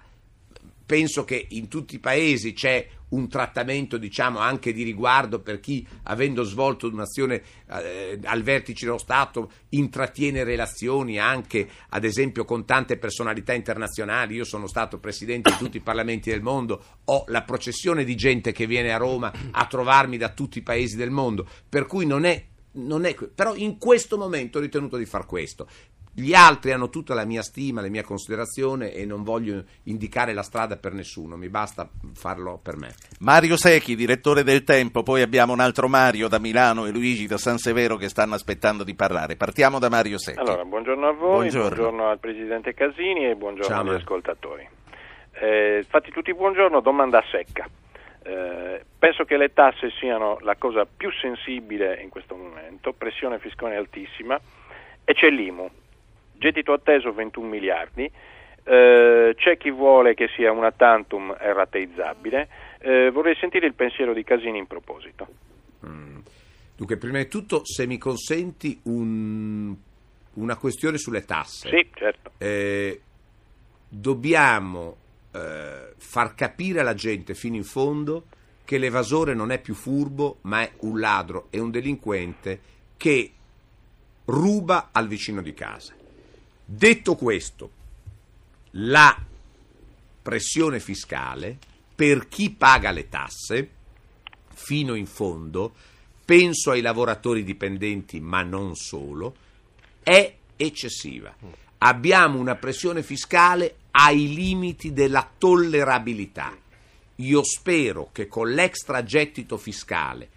penso che in tutti i paesi c'è un trattamento, diciamo, anche di riguardo per chi, avendo svolto un'azione eh, al vertice dello Stato, intrattiene relazioni anche, ad esempio, con tante personalità internazionali. Io sono stato presidente di tutti i parlamenti del mondo, ho la processione di gente che viene a Roma a trovarmi da tutti i paesi del mondo, per cui non è non è, però in questo momento ho ritenuto di far questo. Gli altri hanno tutta la mia stima, la mia considerazione e non voglio indicare la strada per nessuno, mi basta farlo per me. Mario Secchi, direttore del Tempo, poi abbiamo un altro Mario da Milano e Luigi da San Severo che stanno aspettando di parlare. Partiamo da Mario Secchi. Allora, buongiorno a voi, Buongiorno. al Presidente Casini e buongiorno Ciao, agli Mario. ascoltatori. Eh, fatti tutti buongiorno, domanda secca. Eh, penso che le tasse siano la cosa più sensibile in questo momento, pressione fiscale altissima e c'è l'IMU, gettito atteso 21 miliardi, eh, c'è chi vuole che sia una tantum rateizzabile, Eh, vorrei sentire il pensiero di Casini in proposito. Dunque, prima di tutto, se mi consenti un- una questione sulle tasse. Sì, certo. Eh, dobbiamo eh, far capire alla gente fino in fondo che l'evasore non è più furbo, ma è un ladro e un delinquente che ruba al vicino di casa. Detto questo, la pressione fiscale per chi paga le tasse fino in fondo, penso ai lavoratori dipendenti, ma non solo, è eccessiva. Abbiamo una pressione fiscale ai limiti della tollerabilità. Io spero che con l'extragettito fiscale,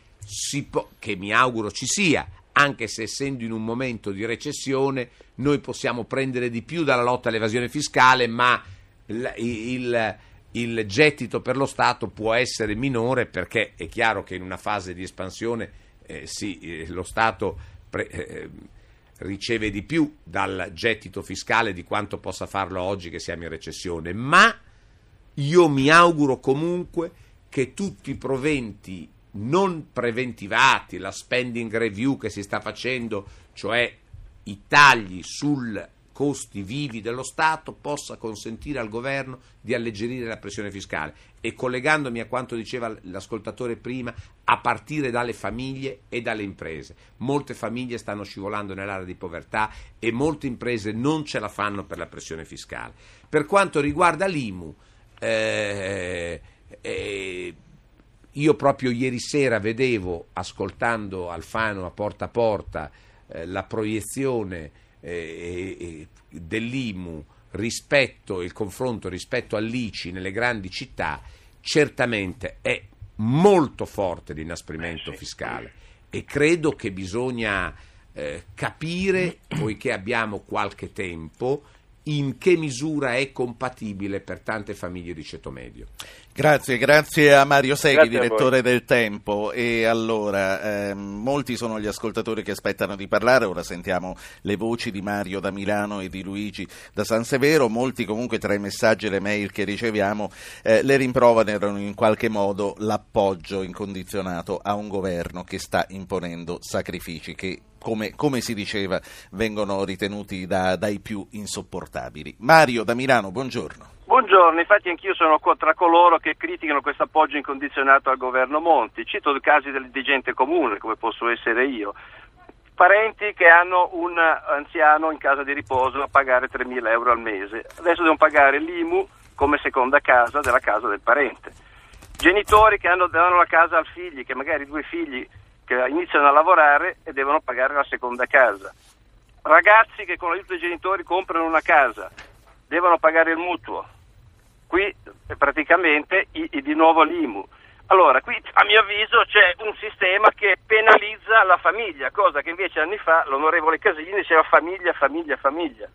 po- che mi auguro ci sia, anche se essendo in un momento di recessione, noi possiamo prendere di più dalla lotta all'evasione fiscale, ma il, il- il gettito per lo Stato può essere minore perché è chiaro che in una fase di espansione eh, sì, eh, lo Stato pre- eh, riceve di più dal gettito fiscale di quanto possa farlo oggi che siamo in recessione, ma io mi auguro comunque che tutti i proventi non preventivati, la spending review che si sta facendo, cioè i tagli sul costi vivi dello Stato possa consentire al governo di alleggerire la pressione fiscale e collegandomi a quanto diceva l'ascoltatore prima, a partire dalle famiglie e dalle imprese. Molte famiglie stanno scivolando nell'area di povertà e molte imprese non ce la fanno per la pressione fiscale. Per quanto riguarda l'IMU, eh, eh, io proprio ieri sera vedevo, ascoltando Alfano a porta a porta, eh, la proiezione eh, dell'IMU rispetto il confronto rispetto all'ICI nelle grandi città certamente è molto forte l'inasprimento eh sì. fiscale e credo che bisogna eh, capire, poiché abbiamo qualche tempo, in che misura è compatibile per tante famiglie di ceto medio. Grazie, grazie a Mario Seghi, grazie direttore del Tempo. E allora, ehm, molti sono gli ascoltatori che aspettano di parlare, ora sentiamo le voci di Mario da Milano e di Luigi da San Severo, molti comunque tra i messaggi e le mail che riceviamo eh, le rimproverano in qualche modo l'appoggio incondizionato a un governo che sta imponendo sacrifici che come, come, si diceva, vengono ritenuti da, dai più insopportabili. Mario da Milano, buongiorno. Buongiorno, infatti anch'io sono tra coloro che criticano questo appoggio incondizionato al governo Monti. Cito casi di gente comune, come posso essere io. Parenti che hanno un anziano in casa di riposo a pagare 3.000 euro al mese. Adesso devono pagare l'IMU come seconda casa della casa del parente. Genitori che hanno, danno la casa al figlio, che magari due figli che iniziano a lavorare e devono pagare la seconda casa. Ragazzi che con l'aiuto dei genitori comprano una casa, devono pagare il mutuo. Qui è praticamente i, i, di nuovo l'IMU. Allora, qui a mio avviso c'è un sistema che penalizza la famiglia, cosa che invece anni fa l'onorevole Casini diceva famiglia, famiglia, famiglia.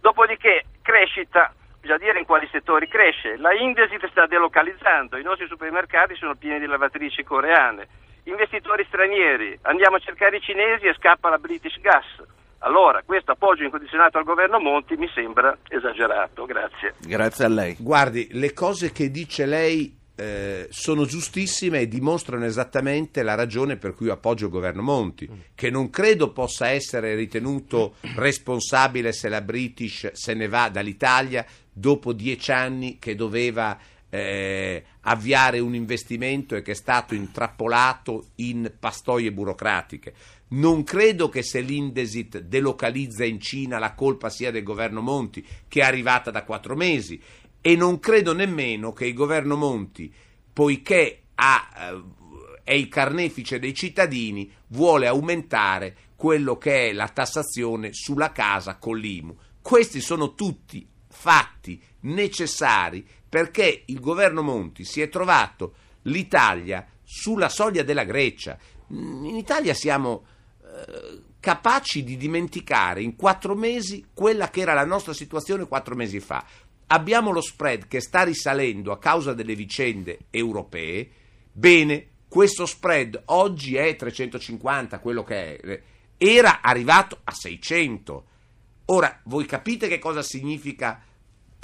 Dopodiché crescita, bisogna dire in quali settori cresce. La Indesit sta delocalizzando, i nostri supermercati sono pieni di lavatrici coreane investitori stranieri, andiamo a cercare i cinesi e scappa la British Gas. Allora, questo appoggio incondizionato al governo Monti mi sembra esagerato. Grazie. Grazie a lei. Guardi, le cose che dice lei eh, sono giustissime e dimostrano esattamente la ragione per cui appoggio il governo Monti, che non credo possa essere ritenuto responsabile se la British se ne va dall'Italia dopo dieci anni che doveva eh, avviare un investimento e che è stato intrappolato in pastoie burocratiche. Non credo che se l'Indesit delocalizza in Cina la colpa sia del governo Monti, che è arrivata da quattro mesi, e non credo nemmeno che il governo Monti, poiché ha, eh, è il carnefice dei cittadini, vuole aumentare quello che è la tassazione sulla casa con l'IMU. Questi sono tutti fatti necessari perché il governo Monti si è trovato l'Italia sulla soglia della Grecia. In Italia siamo eh, capaci di dimenticare in quattro mesi quella che era la nostra situazione quattro mesi fa. Abbiamo lo spread che sta risalendo a causa delle vicende europee. Bene, questo spread oggi è 350, quello che è. Era arrivato a 600. Ora, voi capite che cosa significa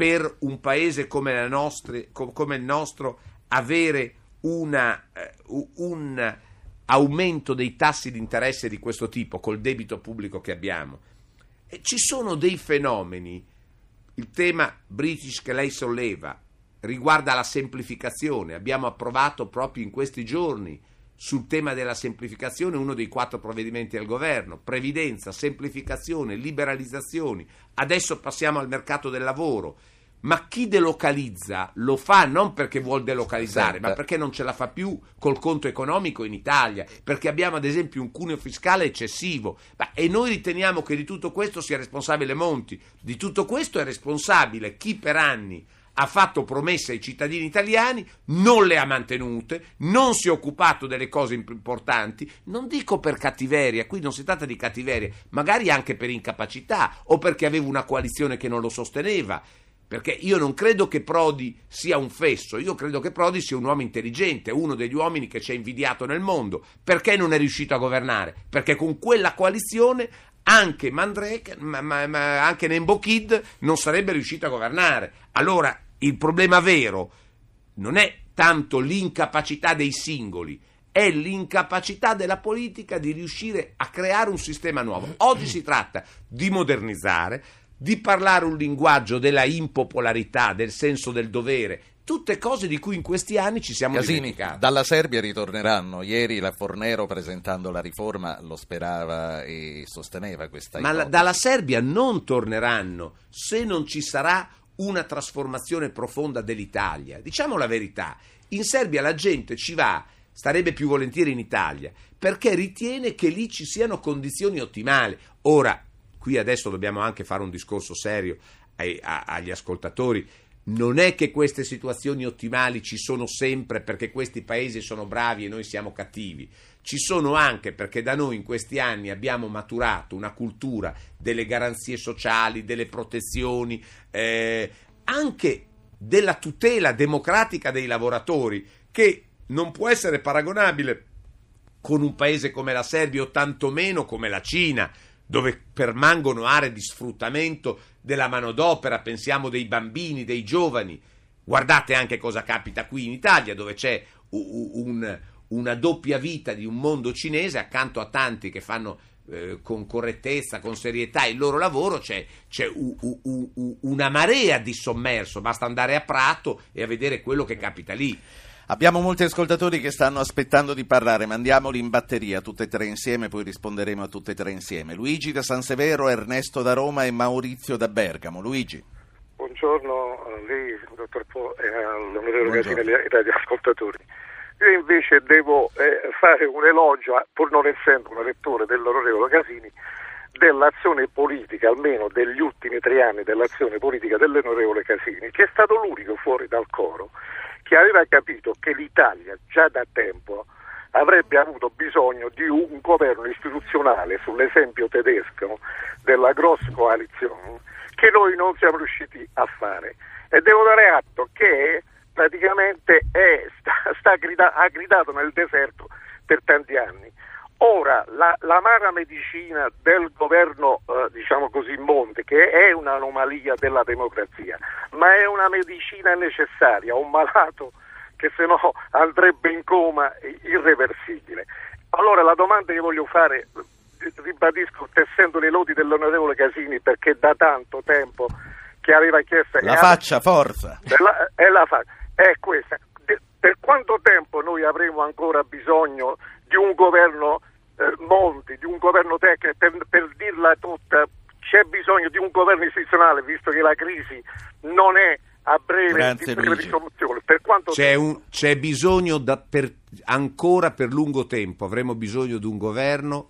per un paese come, nostre, come il nostro avere una, eh, un aumento dei tassi di interesse di questo tipo col debito pubblico che abbiamo. E ci sono dei fenomeni, il tema British che lei solleva riguarda la semplificazione, abbiamo approvato proprio in questi giorni sul tema della semplificazione uno dei quattro provvedimenti del governo, previdenza, semplificazione, liberalizzazioni, adesso passiamo al mercato del lavoro. Ma chi delocalizza lo fa non perché vuol delocalizzare, certo. ma perché non ce la fa più col conto economico in Italia, perché abbiamo ad esempio un cuneo fiscale eccessivo. e noi riteniamo che di tutto questo sia responsabile Monti. Di tutto questo è responsabile chi per anni ha fatto promesse ai cittadini italiani, non le ha mantenute, non si è occupato delle cose importanti, non dico per cattiveria, qui non si tratta di cattiveria, magari anche per incapacità o perché aveva una coalizione che non lo sosteneva. Perché io non credo che Prodi sia un fesso, io credo che Prodi sia un uomo intelligente, uno degli uomini che ci ha invidiato nel mondo. Perché non è riuscito a governare? Perché con quella coalizione anche Mandrake, ma, ma, ma anche Nembo Kid non sarebbe riuscito a governare. Allora il problema vero non è tanto l'incapacità dei singoli, è l'incapacità della politica di riuscire a creare un sistema nuovo. Oggi si tratta di modernizzare, di parlare un linguaggio della impopolarità, del senso del dovere, tutte cose di cui in questi anni ci siamo Casini, dimenticati. Dalla Serbia ritorneranno. Ieri la Fornero presentando la riforma lo sperava e sosteneva questa Ma la, dalla Serbia non torneranno se non ci sarà una trasformazione profonda dell'Italia. Diciamo la verità, in Serbia la gente ci va, starebbe più volentieri in Italia, perché ritiene che lì ci siano condizioni ottimali. Ora, qui adesso dobbiamo anche fare un discorso serio ai- a- agli ascoltatori. Non è che queste situazioni ottimali ci sono sempre perché questi paesi sono bravi e noi siamo cattivi. Ci sono anche perché da noi in questi anni abbiamo maturato una cultura delle garanzie sociali, delle protezioni, eh, anche della tutela democratica dei lavoratori, che non può essere paragonabile con un paese come la Serbia o tantomeno come la Cina, dove permangono aree di sfruttamento della manodopera, pensiamo dei bambini, dei giovani. Guardate anche cosa capita qui in Italia, dove c'è un- una doppia vita di un mondo cinese accanto a tanti che fanno eh, con correttezza, con serietà il loro lavoro, c'è, c'è u- u- u- una marea di sommerso, basta andare a Prato e a vedere quello che capita lì. Abbiamo molti ascoltatori che stanno aspettando di parlare, mandiamoli in batteria tutte e tre insieme, poi risponderemo a tutte e tre insieme. Luigi da San Severo, Ernesto da Roma e Maurizio da Bergamo. Luigi. Buongiorno a lei, dottor Po, e all'onorevole. Casini e ai radioascoltatori. Io invece devo eh, fare un elogio, pur non essendo un elettore dell'onorevole Casini, dell'azione politica, almeno degli ultimi tre anni dell'azione politica dell'onorevole Casini, che è stato l'unico fuori dal coro che aveva capito che l'Italia già da tempo avrebbe avuto bisogno di un governo istituzionale sull'esempio tedesco della gross coalizione che noi non siamo riusciti a fare e devo dare atto che praticamente è, sta, sta grida- ha gridato nel deserto per tanti anni. Ora, la, l'amara medicina del governo, eh, diciamo così, Monte, che è un'anomalia della democrazia, ma è una medicina necessaria, un malato che se no andrebbe in coma irreversibile. Allora la domanda che voglio fare, ribadisco, tessendo le lodi dell'onorevole Casini, perché da tanto tempo che aveva chiesto... La faccia, forza. e la, e la fa- è questa. De- per quanto tempo noi avremo ancora bisogno di un governo Monti, di un governo tecnico, per, per dirla tutta, c'è bisogno di un governo istituzionale, visto che la crisi non è a breve Grazie, di risoluzione. Per quanto C'è, un- c'è bisogno da- per- ancora per lungo tempo, avremo bisogno di un governo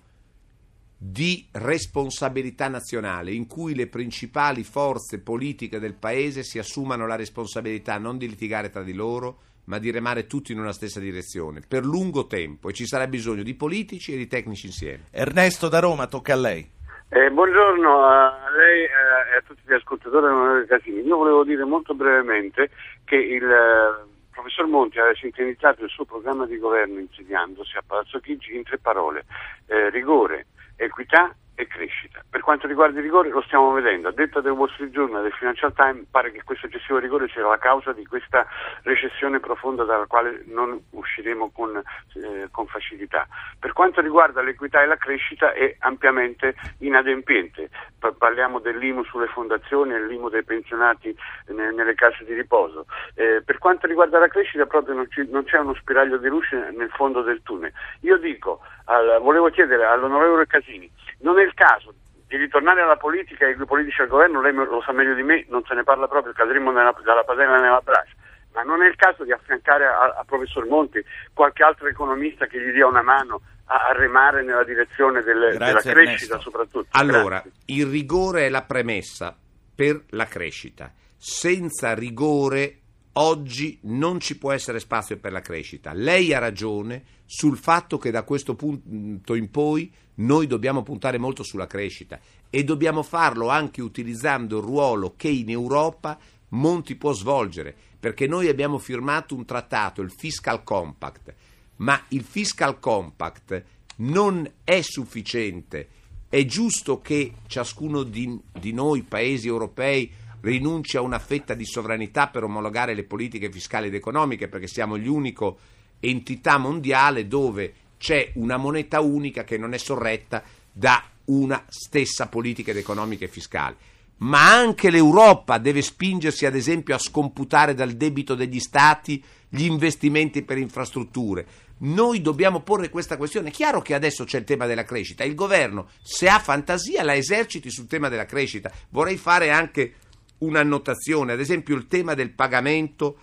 di responsabilità nazionale, in cui le principali forze politiche del paese si assumano la responsabilità non di litigare tra di loro, ma di remare tutti in una stessa direzione, per lungo tempo, e ci sarà bisogno di politici e di tecnici insieme. Ernesto da Roma, tocca a lei. Eh, buongiorno a lei e a tutti gli ascoltatori dell'onorevole Casini. Io volevo dire molto brevemente che il eh, professor Monti aveva sintetizzato il suo programma di governo insediandosi a Palazzo Chigi in tre parole: eh, rigore, equità e crescita. Per quanto riguarda il rigore lo stiamo vedendo, a detta del Wall Street Journal e del Financial Times pare che questo eccessivo rigore sia la causa di questa recessione profonda dalla quale non usciremo con, eh, con facilità. Per quanto riguarda l'equità e la crescita è ampiamente inadempiente, Pa- parliamo dell'IMU sulle fondazioni e l'IMU dei pensionati ne- nelle case di riposo. Eh, per quanto riguarda la crescita proprio non, ci- non c'è uno spiraglio di luce nel fondo del tunnel. Io dico, al- volevo chiedere all'onorevole Casini, non è il caso di ritornare alla politica e i politici al governo, lei lo sa meglio di me, non se ne parla proprio, cadremo nella- dalla padella nella braccia. Ma non è il caso di affiancare a, professor Monti qualche altro economista che gli dia una mano a, a remare nella direzione del- della crescita Ernesto. soprattutto? Allora, Grazie. il rigore è la premessa per la crescita. Senza rigore oggi non ci può essere spazio per la crescita. Lei ha ragione sul fatto che da questo punto in poi noi dobbiamo puntare molto sulla crescita e dobbiamo farlo anche utilizzando il ruolo che in Europa Monti può svolgere, perché noi abbiamo firmato un trattato, il Fiscal Compact, ma il Fiscal Compact non è sufficiente. È giusto che ciascuno di, di noi, paesi europei, rinunci a una fetta di sovranità per omologare le politiche fiscali ed economiche, perché siamo gli unico entità mondiale dove c'è una moneta unica che non è sorretta da una stessa politica economica e fiscale. Ma anche l'Europa deve spingersi, ad esempio, a scomputare dal debito degli Stati gli investimenti per infrastrutture. Noi dobbiamo porre questa questione. È chiaro che adesso c'è il tema della crescita. Il governo, se ha fantasia, la eserciti sul tema della crescita. Vorrei fare anche un'annotazione, ad esempio il tema del pagamento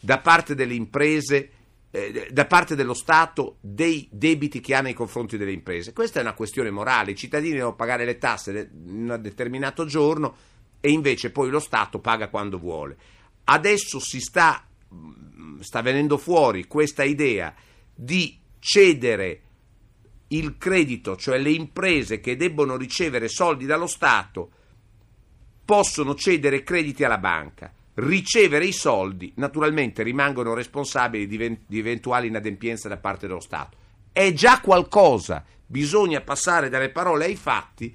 da parte delle imprese eh, da parte dello Stato dei debiti che ha nei confronti delle imprese. Questa è una questione morale, i cittadini devono pagare le tasse in un determinato giorno e invece poi lo Stato paga quando vuole. Adesso si sta, mm, sta venendo fuori questa idea di cedere il credito, cioè le imprese che debbono ricevere soldi dallo Stato possono cedere crediti alla banca ricevere i soldi, naturalmente rimangono responsabili di, eventuali inadempienze da parte dello Stato. È già qualcosa, bisogna passare dalle parole ai fatti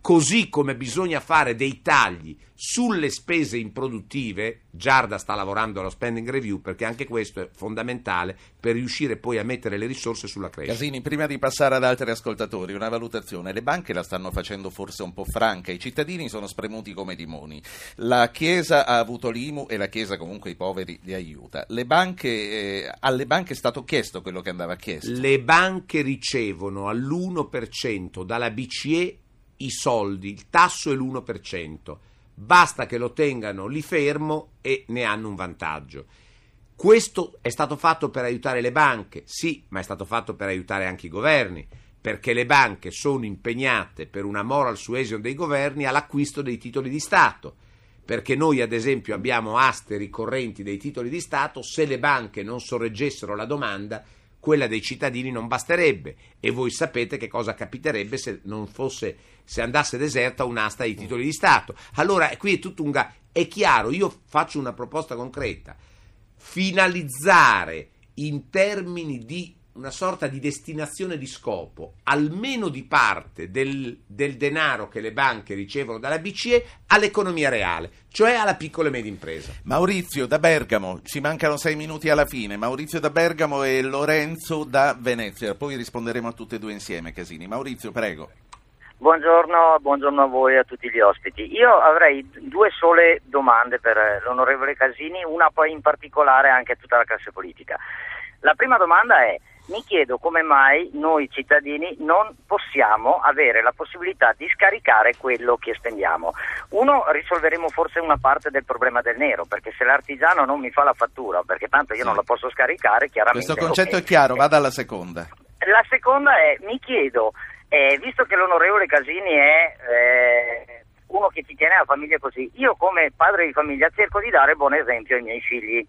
così come bisogna fare dei tagli sulle spese improduttive, Giarda sta lavorando allo spending review perché anche questo è fondamentale per riuscire poi a mettere le risorse sulla crescita. Casini, prima di passare ad altri ascoltatori, una valutazione. Le banche la stanno facendo forse un po' franca, i cittadini sono spremuti come dimoni. La Chiesa ha avuto l'IMU e la Chiesa comunque i poveri li aiuta. Le banche, eh, alle banche è stato chiesto quello che andava chiesto. Le banche ricevono all'1% dalla BCE i soldi, il tasso è l'1%, basta che lo tengano lì fermo e ne hanno un vantaggio. Questo è stato fatto per aiutare le banche, sì, ma è stato fatto per aiutare anche i governi, perché le banche sono impegnate per una moral suasion dei governi all'acquisto dei titoli di Stato perché noi ad esempio abbiamo aste ricorrenti dei titoli di Stato, se le banche non sorreggessero la domanda quella dei cittadini non basterebbe e voi sapete che cosa capiterebbe se non fosse se andasse deserta un'asta di titoli di Stato. Allora qui è tutto un ga- è chiaro, io faccio una proposta concreta. Finalizzare in termini di una sorta di destinazione di scopo, almeno di parte del, del, denaro che le banche ricevono dalla BCE all'economia reale, cioè alla piccola e media impresa. Maurizio da Bergamo, ci mancano sei minuti alla fine. Maurizio da Bergamo e Lorenzo da Venezia. Poi risponderemo a tutte e due insieme, Casini. Maurizio, prego. Buongiorno, buongiorno a voi e a tutti gli ospiti. Io avrei due sole domande per l'onorevole Casini, una poi in particolare anche a tutta la classe politica. La prima domanda è mi chiedo come mai noi cittadini non possiamo avere la possibilità di scaricare quello che spendiamo. Uno, risolveremo forse una parte del problema del nero, perché se l'artigiano non mi fa la fattura, perché tanto io sì. non la posso scaricare, chiaramente... Questo concetto è chiaro, vada alla seconda. La seconda è, mi chiedo, eh, visto che l'onorevole Casini è... Eh, uno che ci tiene alla famiglia così, io come padre di famiglia cerco di dare buon esempio ai miei figli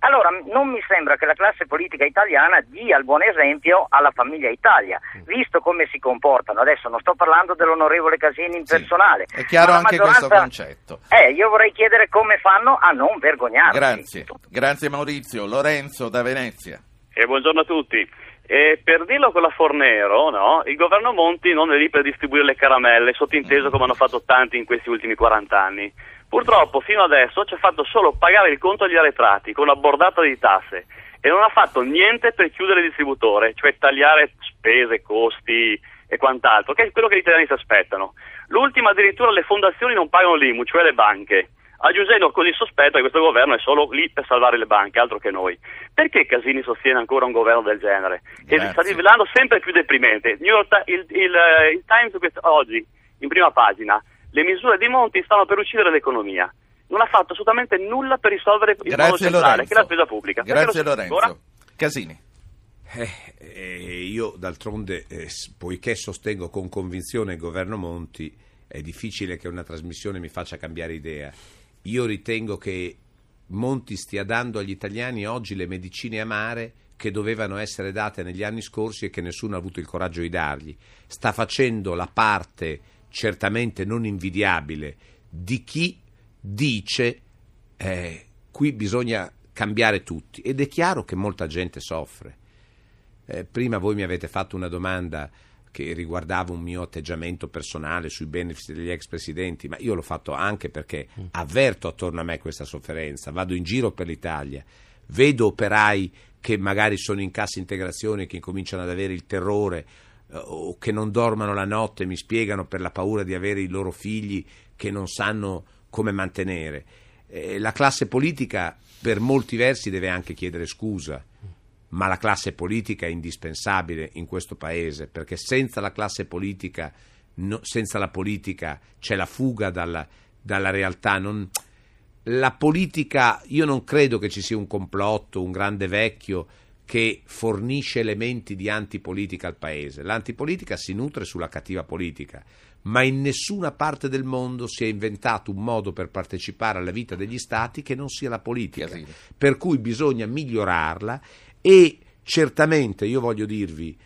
allora non mi sembra che la classe politica italiana dia il buon esempio alla famiglia Italia, mm. visto come si comportano. Adesso non sto parlando dell'onorevole Casini in sì, personale. È chiaro anche questo concetto. Eh, io vorrei chiedere come fanno a non vergognarsi. Grazie, grazie Maurizio. Lorenzo da Venezia. E buongiorno a tutti. E per dirlo con la Fornero, no? il governo Monti non è lì per distribuire le caramelle, sottinteso mm. come hanno fatto tanti in questi ultimi 40 anni. Purtroppo fino adesso ci ha fatto solo pagare il conto agli arretrati con una bordata di tasse e non ha fatto niente per chiudere il distributore, cioè tagliare spese, costi e quant'altro, che è quello che gli italiani si aspettano. L'ultima addirittura le fondazioni non pagano l'IMU, cioè le banche, aggiungendo così sospetto che questo governo è solo lì per salvare le banche, altro che noi. Perché Casini sostiene ancora un governo del genere? Che sta rivelando sempre più deprimente. Il, il, il, il Times oggi, in prima pagina, le misure di Monti stanno per uccidere l'economia. Non ha fatto assolutamente nulla per risolvere il modo centrale, che è la spesa pubblica. Grazie Lorenzo. Ora? Casini. Eh, eh, io d'altronde, eh, poiché sostengo con convinzione il governo Monti, è difficile che una trasmissione mi faccia cambiare idea. Io ritengo che Monti stia dando agli italiani oggi le medicine amare che dovevano essere date negli anni scorsi e che nessuno ha avuto il coraggio di dargli. Sta facendo la parte certamente non invidiabile di chi dice eh, qui bisogna cambiare tutti ed è chiaro che molta gente soffre. Eh, prima voi mi avete fatto una domanda che riguardava un mio atteggiamento personale sui benefici degli ex presidenti, ma io l'ho fatto anche perché mm. avverto attorno a me questa sofferenza, vado in giro per l'Italia, vedo operai che magari sono in cassa integrazione, che incominciano ad avere il terrore o che non dormono la notte, mi spiegano per la paura di avere i loro figli che non sanno come mantenere. Eh, la classe politica per molti versi deve anche chiedere scusa, ma la classe politica è indispensabile in questo paese perché senza la classe politica, no, senza la politica c'è la fuga dalla, dalla realtà. Non, la politica, io non credo che ci sia un complotto, un grande vecchio che fornisce elementi di antipolitica al paese. L'antipolitica si nutre sulla cattiva politica, ma in nessuna parte del mondo si è inventato un modo per partecipare alla vita degli stati che non sia la politica. Per cui bisogna migliorarla e certamente io voglio dirvi,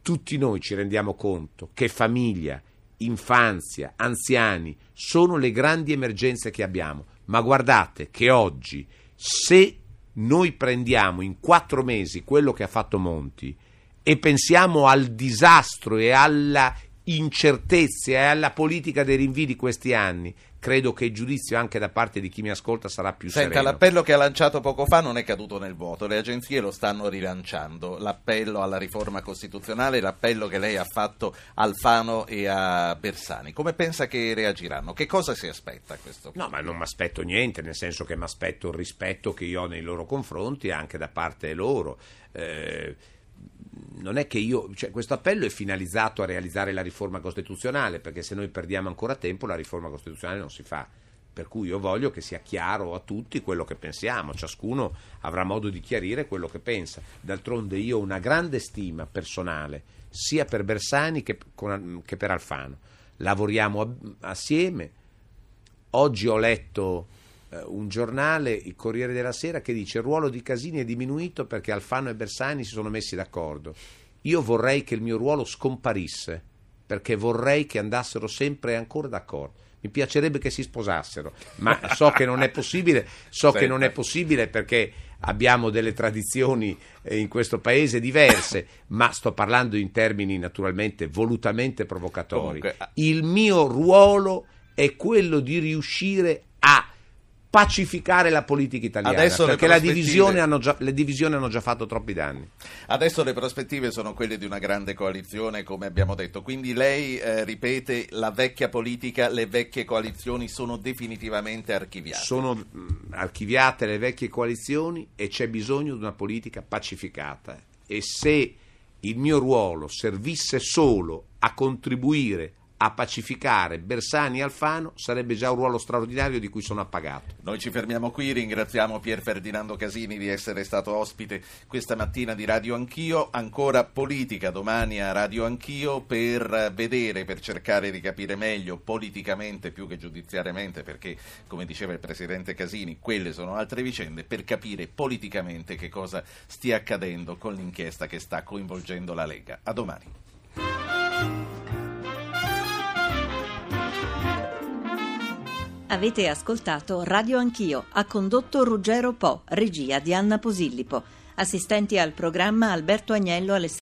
tutti noi ci rendiamo conto che famiglia, infanzia, anziani sono le grandi emergenze che abbiamo ma guardate che oggi se noi prendiamo in quattro mesi quello che ha fatto Monti e pensiamo al disastro e alla incertezza e alla politica dei rinvii di questi anni, credo che il giudizio anche da parte di chi mi ascolta sarà più Senta, sereno. l'appello che ha lanciato poco fa non è caduto nel vuoto, le agenzie lo stanno rilanciando, l'appello alla riforma costituzionale, l'appello che lei ha fatto a Alfano e a Bersani. Come pensa che reagiranno? Che cosa si aspetta a questo punto? No, ma non mi aspetto niente, nel senso che mi aspetto il rispetto che io ho nei loro confronti anche da parte loro. Eh, non è che io, cioè, questo appello è finalizzato a realizzare la riforma costituzionale, perché se noi perdiamo ancora tempo la riforma costituzionale non si fa. Per cui io voglio che sia chiaro a tutti quello che pensiamo, ciascuno avrà modo di chiarire quello che pensa. D'altronde io ho una grande stima personale, sia per Bersani che, che per Alfano. Lavoriamo assieme. Oggi ho letto un giornale, il Corriere della Sera, che dice il ruolo di Casini è diminuito perché Alfano e Bersani si sono messi d'accordo. Io vorrei che il mio ruolo scomparisse, perché vorrei che andassero sempre ancora d'accordo. Mi piacerebbe che si sposassero, ma so che non è possibile, so che non è possibile perché abbiamo delle tradizioni eh, in questo paese diverse, ma sto parlando in termini naturalmente volutamente provocatori. Comunque... Il mio ruolo è quello di riuscire a pacificare la politica italiana Adesso perché prospettive... divisione già, le divisioni hanno già fatto troppi danni. Adesso le prospettive sono quelle di una grande coalizione, come abbiamo detto. Quindi lei eh, ripete la vecchia politica, le vecchie coalizioni sono definitivamente archiviate. Sono mh, mm, archiviate le vecchie coalizioni e c'è bisogno di una politica pacificata. E se il mio ruolo servisse solo a contribuire a pacificare Bersani e Alfano sarebbe già un ruolo straordinario di cui sono appagato. Noi ci fermiamo qui, ringraziamo Pier Ferdinando Casini di essere stato ospite questa mattina di Radio Anch'io, ancora politica domani a Radio Anch'io per vedere, per cercare di capire meglio politicamente più che giudiziariamente, perché come diceva il Presidente Casini, quelle sono altre vicende, per capire politicamente che cosa stia accadendo con l'inchiesta che sta coinvolgendo la Lega. A domani. Avete ascoltato Radio Anch'io, ha condotto Ruggero Po, regia di Anna Posillipo. Assistenti al programma Alberto Agnello, Alessandro